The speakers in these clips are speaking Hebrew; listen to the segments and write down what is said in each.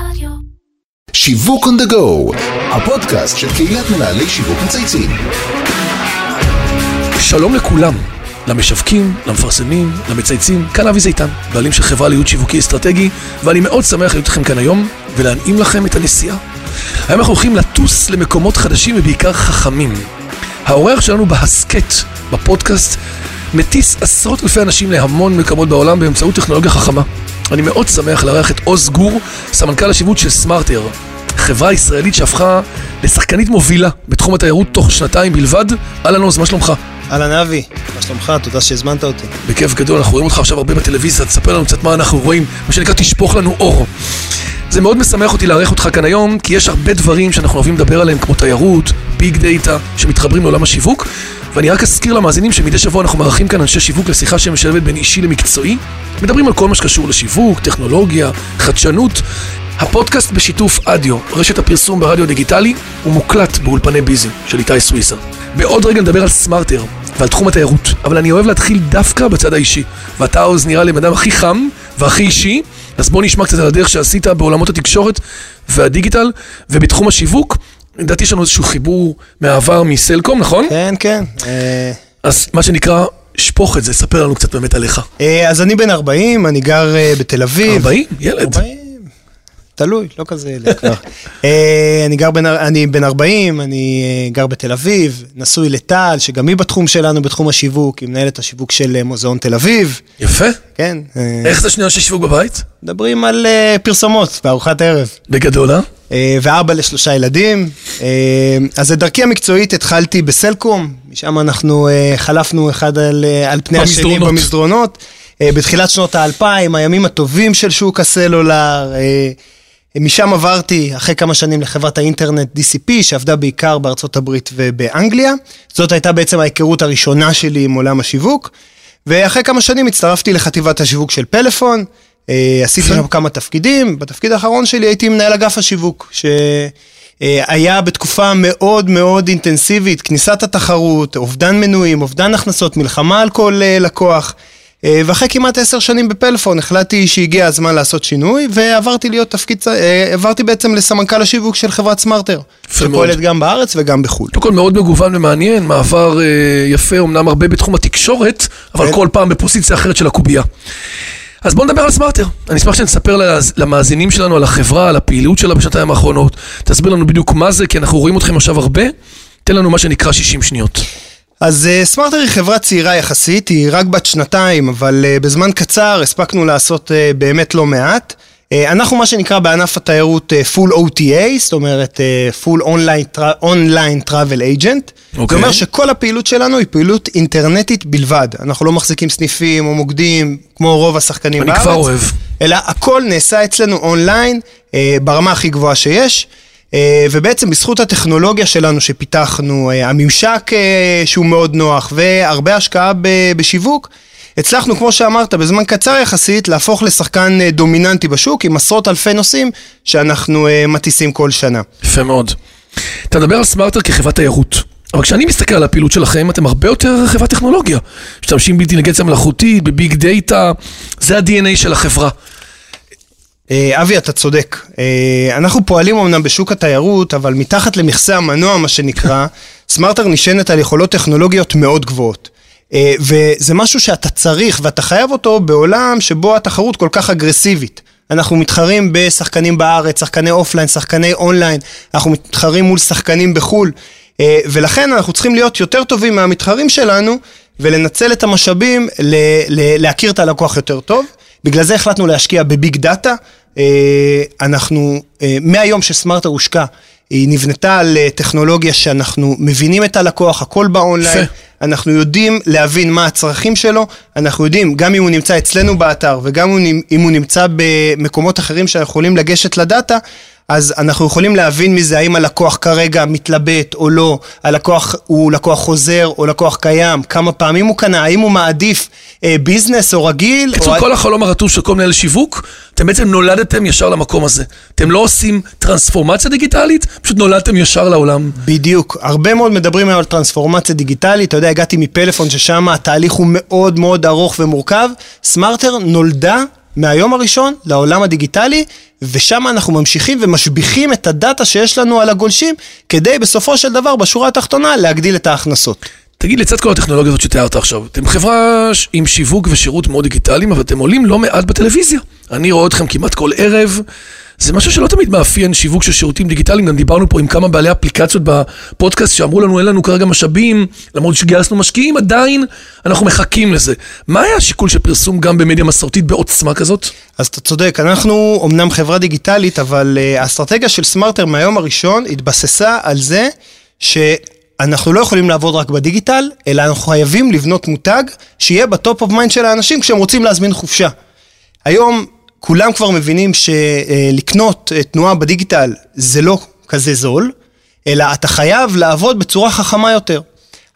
רדיו. שיווק on the go, הפודקאסט של קהילת מנהלי שיווק מצייצים. שלום לכולם, למשווקים, למפרסמים, למצייצים, כאן אבי זיתן, בעלים של חברה לייעוד שיווקי אסטרטגי, ואני מאוד שמח להיות איתכם כאן היום, ולהנעים לכם את הנסיעה. היום אנחנו הולכים לטוס למקומות חדשים ובעיקר חכמים. האורח שלנו בהסכת, בפודקאסט, מטיס עשרות אלפי אנשים להמון מקומות בעולם באמצעות טכנולוגיה חכמה. אני מאוד שמח לארח את עוז גור, סמנכ"ל השיווק של סמארטר, חברה ישראלית שהפכה לשחקנית מובילה בתחום התיירות תוך שנתיים בלבד. אהלן עוז, מה שלומך? אהלן אבי, מה שלומך? תודה שהזמנת אותי. בכיף גדול, אנחנו רואים אותך עכשיו הרבה בטלוויזיה, תספר לנו קצת מה אנחנו רואים, מה שנקרא תשפוך לנו אור. זה מאוד משמח אותי לארח אותך כאן היום, כי יש הרבה דברים שאנחנו אוהבים לדבר עליהם, כמו תיירות, ביג דאטה, שמתחברים לעולם השיווק, ואני רק אזכיר למאזינים שמדי שבוע אנחנו מארחים כאן אנשי שיווק לשיחה שמשלבת בין אישי למקצועי, מדברים על כל מה שקשור לשיווק, טכנולוגיה, חדשנות. הפודקאסט בשיתוף אדיו, רשת הפרסום ברדיו דיגיטלי, הוא מוקלט באולפני ביזי של איתי סוויסה. בעוד רגע נדבר על סמארטר ועל תחום התיירות, אבל אני אוהב להתחיל דווקא בצד האישי. ואתה עוז נראה לי אדם הכי חם והכי אישי, אז בוא נשמע קצת על הדרך שעשית בעולמות התקשורת והדיגיטל ובתחום השיווק. לדעתי יש לנו איזשהו חיבור מהעבר מסלקום, נכון? כן, כן. אז מה שנקרא, שפוך את זה, ספר לנו קצת באמת עליך. אה, אז אני בן 40, אני גר אה, בתל אביב. 40? ילד. 40, תלוי, לא כזה ילד כבר. אה, אני גר אני בן 40, אני גר בתל אביב, נשוי לטל, שגם היא בתחום שלנו, בתחום השיווק, היא מנהלת השיווק של מוזיאון תל אביב. יפה. כן, איך זה שני אנשי שיווק בבית? מדברים על פרסומות בארוחת ערב. בגדול, אה? אה, ואבא לשלושה ילדים. אה, אז את דרכי המקצועית התחלתי בסלקום, משם אנחנו אה, חלפנו אחד על, על פני השני במסדרונות. במסדרונות. אה, בתחילת שנות האלפיים, הימים הטובים של שוק הסלולר. משם עברתי אחרי כמה שנים לחברת האינטרנט DCP, שעבדה בעיקר בארצות הברית ובאנגליה. זאת הייתה בעצם ההיכרות הראשונה שלי עם עולם השיווק. ואחרי כמה שנים הצטרפתי לחטיבת השיווק של פלאפון, עשיתי שם כמה תפקידים, בתפקיד האחרון שלי הייתי מנהל אגף השיווק, שהיה בתקופה מאוד מאוד אינטנסיבית, כניסת התחרות, אובדן מנויים, אובדן הכנסות, מלחמה על כל אה, לקוח. אה, ואחרי כמעט עשר שנים בפלאפון החלטתי שהגיע הזמן לעשות שינוי, ועברתי להיות תפקיד, אה, עברתי בעצם לסמנכ"ל השיווק של חברת סמארטר, שפועלת. גם בארץ וגם בחו"ל. קודם כל מאוד מגוון ומעניין, מעבר אה, יפה, אמנם הרבה בתחום התקשורת, אבל כן. כל פעם בפוזיציה אחרת של הקובייה. אז בואו נדבר על סמארטר. אני אשמח שנספר למאז- למאזינים שלנו על החברה, על הפעילות שלה בשנתיים האחרונות. תסביר לנו בדיוק מה זה, כי אנחנו רואים אתכם עכשיו הרבה. תן לנו מה שנקרא 60 שניות. אז uh, סמארטר היא חברה צעירה יחסית, היא רק בת שנתיים, אבל uh, בזמן קצר הספקנו לעשות uh, באמת לא מעט. Uh, אנחנו מה שנקרא בענף התיירות uh, full OTA, זאת אומרת uh, full online, online travel agent. זה אוקיי. אומר שכל הפעילות שלנו היא פעילות אינטרנטית בלבד. אנחנו לא מחזיקים סניפים או מוקדים כמו רוב השחקנים אני בארץ. כבר אוהב. אלא הכל נעשה אצלנו אונליין, אה, ברמה הכי גבוהה שיש. אה, ובעצם בזכות הטכנולוגיה שלנו שפיתחנו, אה, הממשק אה, שהוא מאוד נוח והרבה השקעה בשיווק, הצלחנו, כמו שאמרת, בזמן קצר יחסית, להפוך לשחקן אה, דומיננטי בשוק עם עשרות אלפי נוסעים שאנחנו אה, מטיסים כל שנה. יפה מאוד. אתה מדבר על סמארטר כחברת תיירות. אבל כשאני מסתכל על הפעילות שלכם, אתם הרבה יותר חברת טכנולוגיה. משתמשים באינטליגנציה מלאכותית, בביג דאטה, זה ה-DNA של החברה. אה, אבי, אתה צודק. אנחנו פועלים אמנם בשוק התיירות, אבל מתחת למכסה המנוע, מה שנקרא, סמארטר נשענת על יכולות טכנולוגיות מאוד גבוהות. אה, וזה משהו שאתה צריך ואתה חייב אותו בעולם שבו התחרות כל כך אגרסיבית. אנחנו מתחרים בשחקנים בארץ, שחקני offline, שחקני אונליין, אנחנו מתחרים מול שחקנים בחו"ל, אה, ולכן אנחנו צריכים להיות יותר טובים מהמתחרים שלנו, ולנצל את המשאבים ל- ל- להכיר את הלקוח יותר טוב. בגלל זה החלטנו להשקיע ב big data. אה, אנחנו, מהיום שסמארטר הושקה, היא נבנתה על טכנולוגיה שאנחנו מבינים את הלקוח, הכל באונליין. אנחנו יודעים להבין מה הצרכים שלו, אנחנו יודעים, גם אם הוא נמצא אצלנו באתר וגם אם הוא נמצא במקומות אחרים שאנחנו יכולים לגשת ל data, אז אנחנו יכולים להבין מזה האם הלקוח כרגע מתלבט או לא, הלקוח הוא לקוח חוזר או לקוח קיים, כמה פעמים הוא קנה, האם הוא מעדיף אה, ביזנס או רגיל. בקיצור, או... כל החלום הרטוב של כל מנהל שיווק, אתם בעצם נולדתם ישר למקום הזה. אתם לא עושים טרנספורמציה דיגיטלית, פשוט נולדתם ישר לעולם. בדיוק, הרבה מאוד מדברים היום על טרנספורמציה דיגיטלית, אתה יודע, הגעתי מפלאפון ששם התהליך הוא מאוד מאוד ארוך ומורכב, סמארטר נולדה מהיום הראשון לעולם הדיגיטלי, ושם אנחנו ממשיכים ומשביחים את הדאטה שיש לנו על הגולשים, כדי בסופו של דבר, בשורה התחתונה, להגדיל את ההכנסות. תגיד, לצד כל הטכנולוגיה הזאת שתיארת עכשיו, אתם חברה עם שיווק ושירות מאוד דיגיטליים, אבל אתם עולים לא מעט בטלוויזיה. אני רואה אתכם כמעט כל ערב. זה משהו שלא תמיד מאפיין שיווק של שירותים דיגיטליים, גם דיברנו פה עם כמה בעלי אפליקציות בפודקאסט שאמרו לנו אין לנו כרגע משאבים, למרות שגייסנו משקיעים, עדיין אנחנו מחכים לזה. מה היה השיקול של פרסום גם במדיה מסורתית בעוצמה כזאת? אז אתה צודק, אנחנו אמנם חברה דיגיטלית, אבל uh, האסטרטגיה של סמארטר מהיום הראשון התבססה על זה שאנחנו לא יכולים לעבוד רק בדיגיטל, אלא אנחנו חייבים לבנות מותג שיהיה ב top of mind של האנשים כשהם רוצים להזמין חופשה. היום כולם כבר מבינים שלקנות uh, תנועה בדיגיטל זה לא כזה זול, אלא אתה חייב לעבוד בצורה חכמה יותר.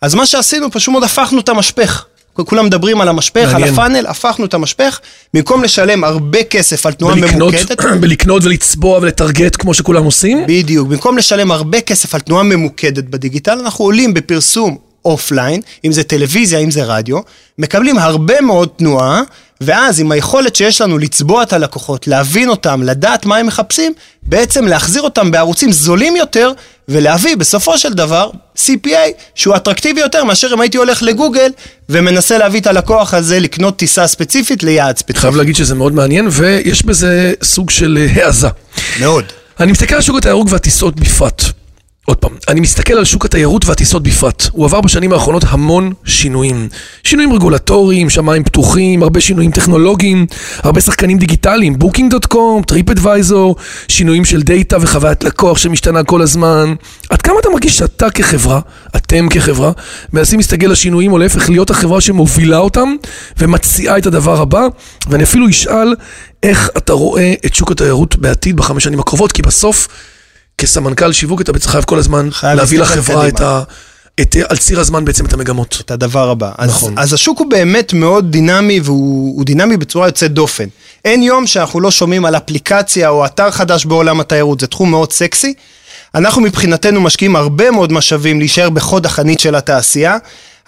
אז מה שעשינו, פשוט מאוד הפכנו את המשפך. כולם מדברים על המשפך, על מעניין. ה funnel, הפכנו את המשפך, במקום לשלם הרבה כסף על תנועה בלקנות, ממוקדת, בלקנות ולצבוע ולטרגט כמו שכולם עושים? בדיוק, במקום לשלם הרבה כסף על תנועה ממוקדת בדיגיטל, אנחנו עולים בפרסום offline, אם זה טלוויזיה, אם זה רדיו, מקבלים הרבה מאוד תנועה, ואז עם היכולת שיש לנו לצבוע את הלקוחות, להבין אותם, לדעת מה הם מחפשים, בעצם להחזיר אותם בערוצים זולים יותר, ולהביא בסופו של דבר CPA שהוא אטרקטיבי יותר מאשר אם הייתי הולך לגוגל ומנסה להביא את הלקוח הזה לקנות טיסה ספציפית ליעד ספציפי. חייב להגיד שזה מאוד מעניין, ויש בזה סוג של אה, העזה. מאוד. אני מסתכל על שוק התיירות והטיסות בפרט. עוד פעם, אני מסתכל על שוק התיירות והטיסות בפרט. הוא עבר בשנים האחרונות המון שינויים. שינויים רגולטוריים, שמיים פתוחים, הרבה שינויים טכנולוגיים, הרבה שחקנים דיגיטליים, טריפ אדוויזור, שינויים של data וחוויית לקוח שמשתנה כל הזמן. עד כמה אתה מרגיש שאתה כחברה, אתם כחברה, מנסים להסתגל לשינויים, או להפך להיות החברה שמובילה אותם ומציעה את הדבר הבא, ואני אפילו אשאל איך אתה רואה את שוק התיירות בעתיד בחמש שנים הקרובות, כי בסוף... כסמנכ"ל שיווק אתה בעצם חייב כל הזמן חייב להביא לחברה את. ה... את, על ציר הזמן בעצם את המגמות. את הדבר הבא. אז, נכון. אז השוק הוא באמת מאוד דינמי, והוא הוא דינמי בצורה יוצאת דופן. אין יום שאנחנו לא שומעים על אפליקציה או אתר חדש בעולם התיירות, זה תחום מאוד סקסי. אנחנו מבחינתנו משקיעים הרבה מאוד משאבים להישאר בחוד החנית של התעשייה.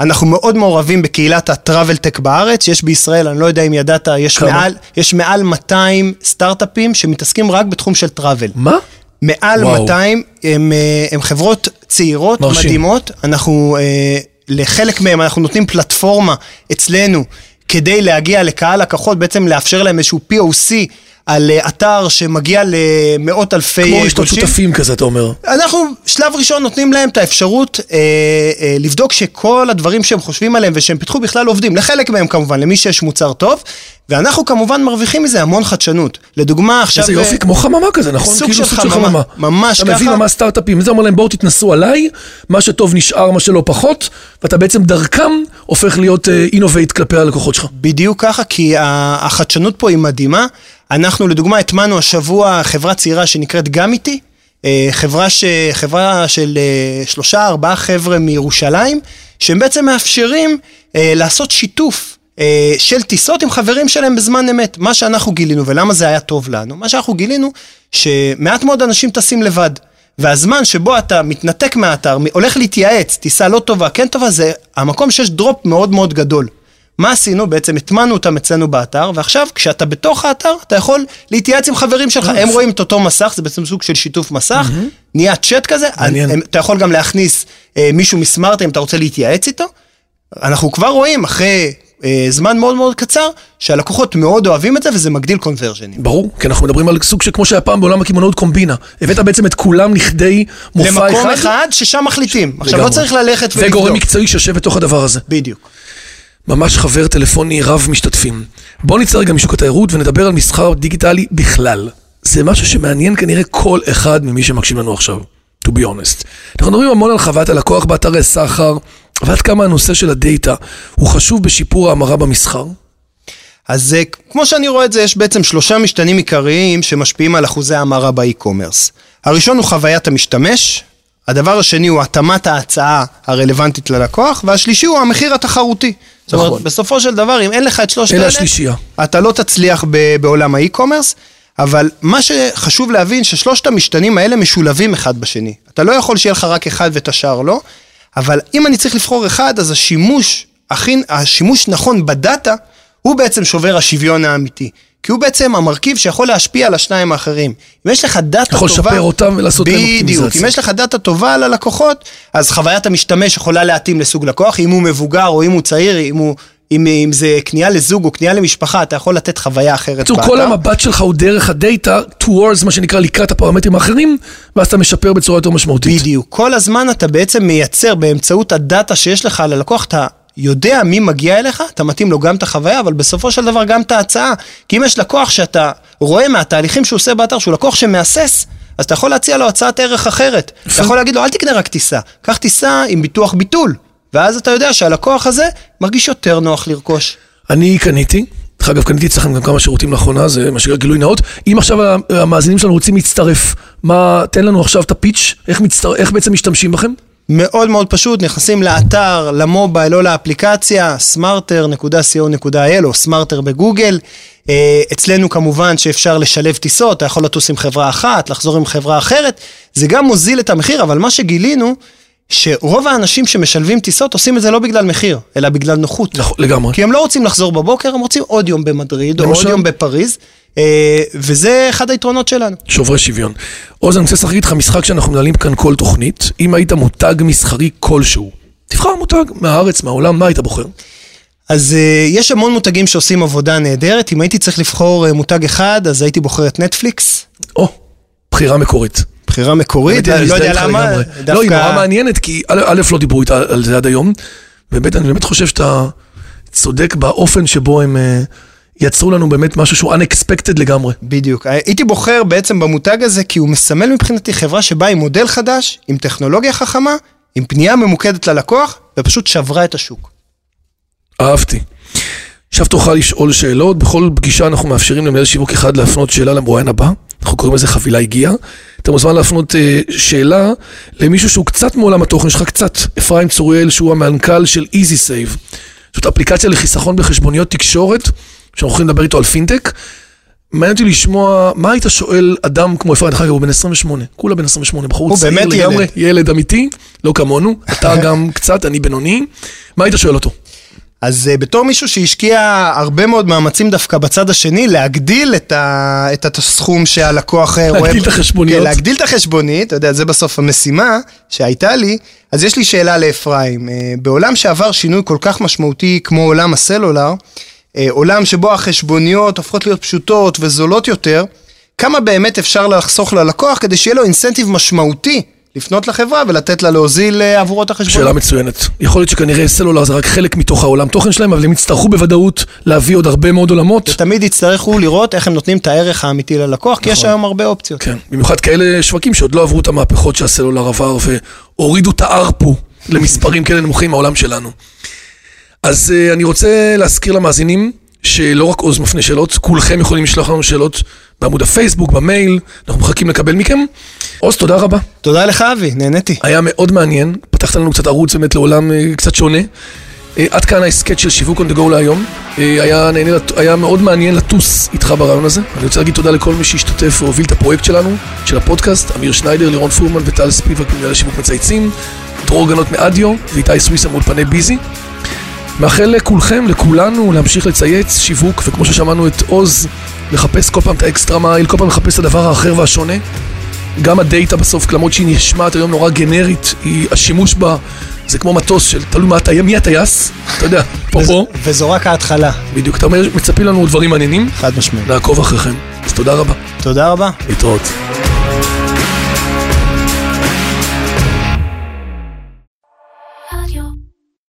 אנחנו מאוד מעורבים בקהילת הטראבל טק בארץ, יש בישראל, אני לא יודע אם ידעת, יש כמה? מעל, יש מעל 200 סטארט-אפים שמתעסקים רק בתחום של טראבל. מה? מעל וואו. 200, הם, אה, הם חברות צעירות, מרשים. מדהימות. אנחנו, אה, לחלק מהם אנחנו נותנים פלטפורמה אצלנו כדי להגיע לקהל לקוחות, בעצם לאפשר להם איזשהו POC על אה, אתר שמגיע למאות אלפי כמו אה, רשתות גולשים. שותפים כזה, אתה אומר. אנחנו שלב ראשון נותנים להם את האפשרות אה, אה, לבדוק שכל הדברים שהם חושבים עליהם ושהם פיתחו בכלל עובדים, לחלק מהם כמובן, למי שיש מוצר טוב, ואנחנו כמובן מרוויחים מזה המון חדשנות. לדוגמה עכשיו... איזה יופי, אה, כמו חממה כזה, נכון? סוג כאילו של חממה. ממש אתה מביא ככה. ממש סטארט-אפים, וזה אומר להם בואו תתנסו עליי, מה שטוב נשאר, מה שלא פחות, ואתה בעצם דרכם הופך להיות אינובייט כלפי הלקוחות שלך. בדיוק ככה, כי החדשנות פה היא מדהימה. אנחנו לדוגמה הטמענו השבוע חברה צעירה שנקראת גם איתי, אה, חברה, ש... חברה של אה, שלושה ארבעה חבר'ה מירושלים, שהם בעצם מאפשרים אה, לעשות שיתוף. אה, של טיסות עם חברים שלהם בזמן אמת. מה שאנחנו גילינו, ולמה זה היה טוב לנו, מה שאנחנו גילינו, שמעט מאוד אנשים טסים לבד. והזמן שבו אתה מתנתק מהאתר, הולך להתייעץ, טיסה לא טובה, כן טובה, זה המקום שיש דרופ מאוד מאוד גדול. מה עשינו? בעצם הטמענו אותם אצלנו באתר, ועכשיו כשאתה בתוך האתר, אתה יכול להתייעץ עם חברים שלך, הם רואים את אותו מסך, זה בעצם סוג של שיתוף מסך, נהיה צ'אט כזה, אתה יכול גם להכניס אה, מישהו מסמארט אם אתה רוצה להתייעץ איתו. אנחנו כבר רואים אחרי זמן מאוד מאוד קצר, שהלקוחות מאוד אוהבים את זה וזה מגדיל קונברז'נים. ברור, כי אנחנו מדברים על סוג שכמו שהיה פעם בעולם הקמעונאות קומבינה. הבאת בעצם את כולם לכדי מופע אחד. למקום אחד ששם מחליטים. עכשיו לא לגמרי. צריך ללכת ולבדוק. וגורם מקצועי שיושב בתוך הדבר הזה. בדיוק. ממש חבר טלפוני רב משתתפים. בואו נצא רגע משוק התיירות ונדבר על מסחר דיגיטלי בכלל. זה משהו שמעניין כנראה כל אחד ממי שמקשיב לנו עכשיו, to be honest. אנחנו מדברים המון על חוויית הלקוח באתרי סחר, ועד כמה הנושא של הדאטה הוא חשוב בשיפור ההמרה במסחר. אז אה, כמו שאני רואה את זה, יש בעצם שלושה משתנים עיקריים שמשפיעים על אחוזי ההמרה באי-קומרס. הראשון הוא חוויית המשתמש, הדבר השני הוא התאמת ההצעה הרלוונטית ללקוח, והשלישי הוא המחיר התחרותי. זאת אומרת, נכון. בסופו של דבר, אם אין לך את שלושת אלה השלישייה. אתה לא תצליח ב- בעולם האי-קומרס, אבל מה שחשוב להבין, ששלושת המשתנים האלה משולבים אחד בשני. אתה לא יכול שיהיה לך רק אחד ואת השאר לא, אבל אם אני צריך לבחור אחד, אז השימוש, הכי, השימוש נכון בדאטה, הוא בעצם שובר השוויון האמיתי. כי הוא בעצם המרכיב שיכול להשפיע על השניים האחרים. אם יש לך דאטה טובה... יכול לשפר אותם ולעשות להם בדיוק, אופטימיזציה. אם יש לך דאטה טובה על הלקוחות, אז חוויית המשתמש יכולה להתאים לסוג לקוח, אם הוא מבוגר או אם הוא צעיר, אם, הוא, אם, אם זה קנייה לזוג או קנייה למשפחה, אתה יכול לתת חוויה אחרת בקיצור, כל המבט שלך הוא דרך הדאטה towards מה שנקרא לקראת הפרמטרים האחרים, ואז אתה משפר בצורה יותר משמעותית. בדיוק. כל הזמן אתה בעצם מייצר באמצעות הדאטה שיש לך על הלקוח, אתה יודע מי מגיע אליך, אתה מתאים לו גם את החוויה, אבל בסופו של דבר גם את ההצעה. כי אם יש לקוח שאתה רואה מהתהליכים שהוא עושה באתר, שהוא לקוח שמהסס, אז אתה יכול להציע לו הצעת ערך אחרת. אתה יכול להגיד לו, אל תקנה רק טיסה, קח טיסה עם ביטוח ביטול. ואז אתה יודע שהלקוח הזה מרגיש יותר נוח לרכוש. אני קניתי, דרך אגב קניתי אצלכם גם כמה שירותים לאחרונה, זה מה שנקרא גילוי נאות. אם עכשיו המאזינים שלנו רוצים להצטרף, מה, תן לנו עכשיו את הפיץ', איך, מצטר... איך בעצם משתמשים בכם? מאוד מאוד פשוט, נכנסים לאתר, למובייל או לאפליקציה, smarter.co.il או smarter בגוגל. אה, אצלנו כמובן שאפשר לשלב טיסות, אתה יכול לטוס עם חברה אחת, לחזור עם חברה אחרת, זה גם מוזיל את המחיר, אבל מה שגילינו, שרוב האנשים שמשלבים טיסות עושים את זה לא בגלל מחיר, אלא בגלל נוחות. נכון, לגמרי. כי הם לא רוצים לחזור בבוקר, הם רוצים עוד יום במדריד, או עוד? יום בפריז, אה, וזה אחד היתרונות שלנו. שוברי שוויון. עוז, אני רוצה לשחק איתך משחק שאנחנו מנהלים כאן כל תוכנית. אם היית מותג מסחרי כלשהו, תבחר מותג מהארץ, מהעולם, מה היית בוחר? אז uh, יש המון מותגים שעושים עבודה נהדרת, אם הייתי צריך לבחור uh, מותג אחד, אז הייתי בוחר את נטפליקס, או, בחירה מקורית. בחירה מקורית, אני לא יודע למה. לא, היא נורא. מעניינת, כי א', לא דיברו איתה על זה עד היום, ובאמת, אני באמת חושב שאתה צודק באופן שבו הם אה, יצרו לנו באמת משהו שהוא unexpected לגמרי. בדיוק. הייתי בוחר בעצם במותג הזה, כי הוא מסמל מבחינתי חברה שבאה עם מודל חדש, עם טכנולוגיה חכמה, עם פנייה ממוקדת ללקוח, ופשוט שברה את השוק. אהבתי. עכשיו תוכל לשאול שאלות, בכל פגישה אנחנו מאפשרים למנהל שיווק אחד להפנות שאלה למרואיין הבא, אנחנו קוראים לזה חבילה הגיעה. אתה מוזמן להפנות אה, שאלה למישהו שהוא קצת מעולם התוכן שלך, קצת, אפרים צוריאל שהוא המנכ"ל של Easy Save. זאת אפליקציה לחיסכון בחשבוניות תקשורת, שאנחנו הולכים לדבר איתו על פינטק. מעניין אותי לשמוע, מה היית שואל אדם כמו אפרים, דרך אגב, הוא בן 28, כולה בן 28, בחור צעיר לגמרי, ילד. ילד אמיתי, לא כמונו, אתה גם קצת, אני בינוני. מה היית שואל אותו? אז uh, בתור מישהו שהשקיע הרבה מאוד מאמצים דווקא בצד השני, להגדיל את, ה... את הסכום שהלקוח אה, רואה... להגדיל את החשבוניות. כן, להגדיל את החשבונית, אתה יודע, זה בסוף המשימה שהייתה לי. אז יש לי שאלה לאפרים. אה, בעולם שעבר שינוי כל כך משמעותי כמו עולם הסלולר, אה, עולם שבו החשבוניות הופכות להיות פשוטות וזולות יותר, כמה באמת אפשר לחסוך ללקוח כדי שיהיה לו אינסנטיב משמעותי לפנות לחברה ולתת לה להוזיל אה, עבורו את החשבוניות? שאלה מצוינת. יכול להיות שכנראה סלולר זה רק חלק מתוך העולם תוכן שלהם, אבל הם יצטרכו בוודאות להביא עוד הרבה מאוד עולמות. תמיד יצטרכו לראות איך הם נותנים את הערך האמיתי ללקוח, כי יש היום הרבה אופציות. כן, במיוחד כאלה שווקים שעוד לא עברו את המהפכות שהסלולר עבר והורידו את הארפו למספרים כאלה נמוכים מהעולם שלנו. אז uh, אני רוצה להזכיר למאזינים שלא רק עוז מפנה שאלות, כולכם יכולים לשלוח לנו שאלות בעמוד הפייסבוק, במייל, אנחנו מחכים לקבל מכם. עוז, תודה רבה. תודה לך אבי, נהניתי. היה מאוד מעניין, פתחת לנו קצת ערוץ באמת לעולם אה, קצת שונה. אה, עד כאן ההסכת של שיווק on the go להיום. אה, היה, נהנה, היה מאוד מעניין לטוס איתך ברעיון הזה. אני רוצה להגיד תודה לכל מי שהשתתף והוביל את הפרויקט שלנו, של הפודקאסט, אמיר שניידר, לירון פורמן וטל ספיבק מנהל שיווק מצייצים, דרור גנות מאדיו ואיתי סוויסה מאולפני ביזי. מאחל לכולכם, לכולנו, להמשיך לצייץ שיווק, וכמו ששמענו את עוז, לחפש כל פעם את ה extra mile, כל פעם לחפש את הדבר האחר והשונה. גם הדאטה בסוף, למרות שהיא נשמעת היום נורא גנרית, היא, השימוש בה זה כמו מטוס של תלוי מה אתה, מי הטייס, אתה יודע, פה פה, וזו רק ההתחלה, בדיוק, אתה אומר, מצפים לנו דברים מעניינים, חד משמעית. לעקוב אחריכם. אז תודה רבה, תודה רבה. להתראות.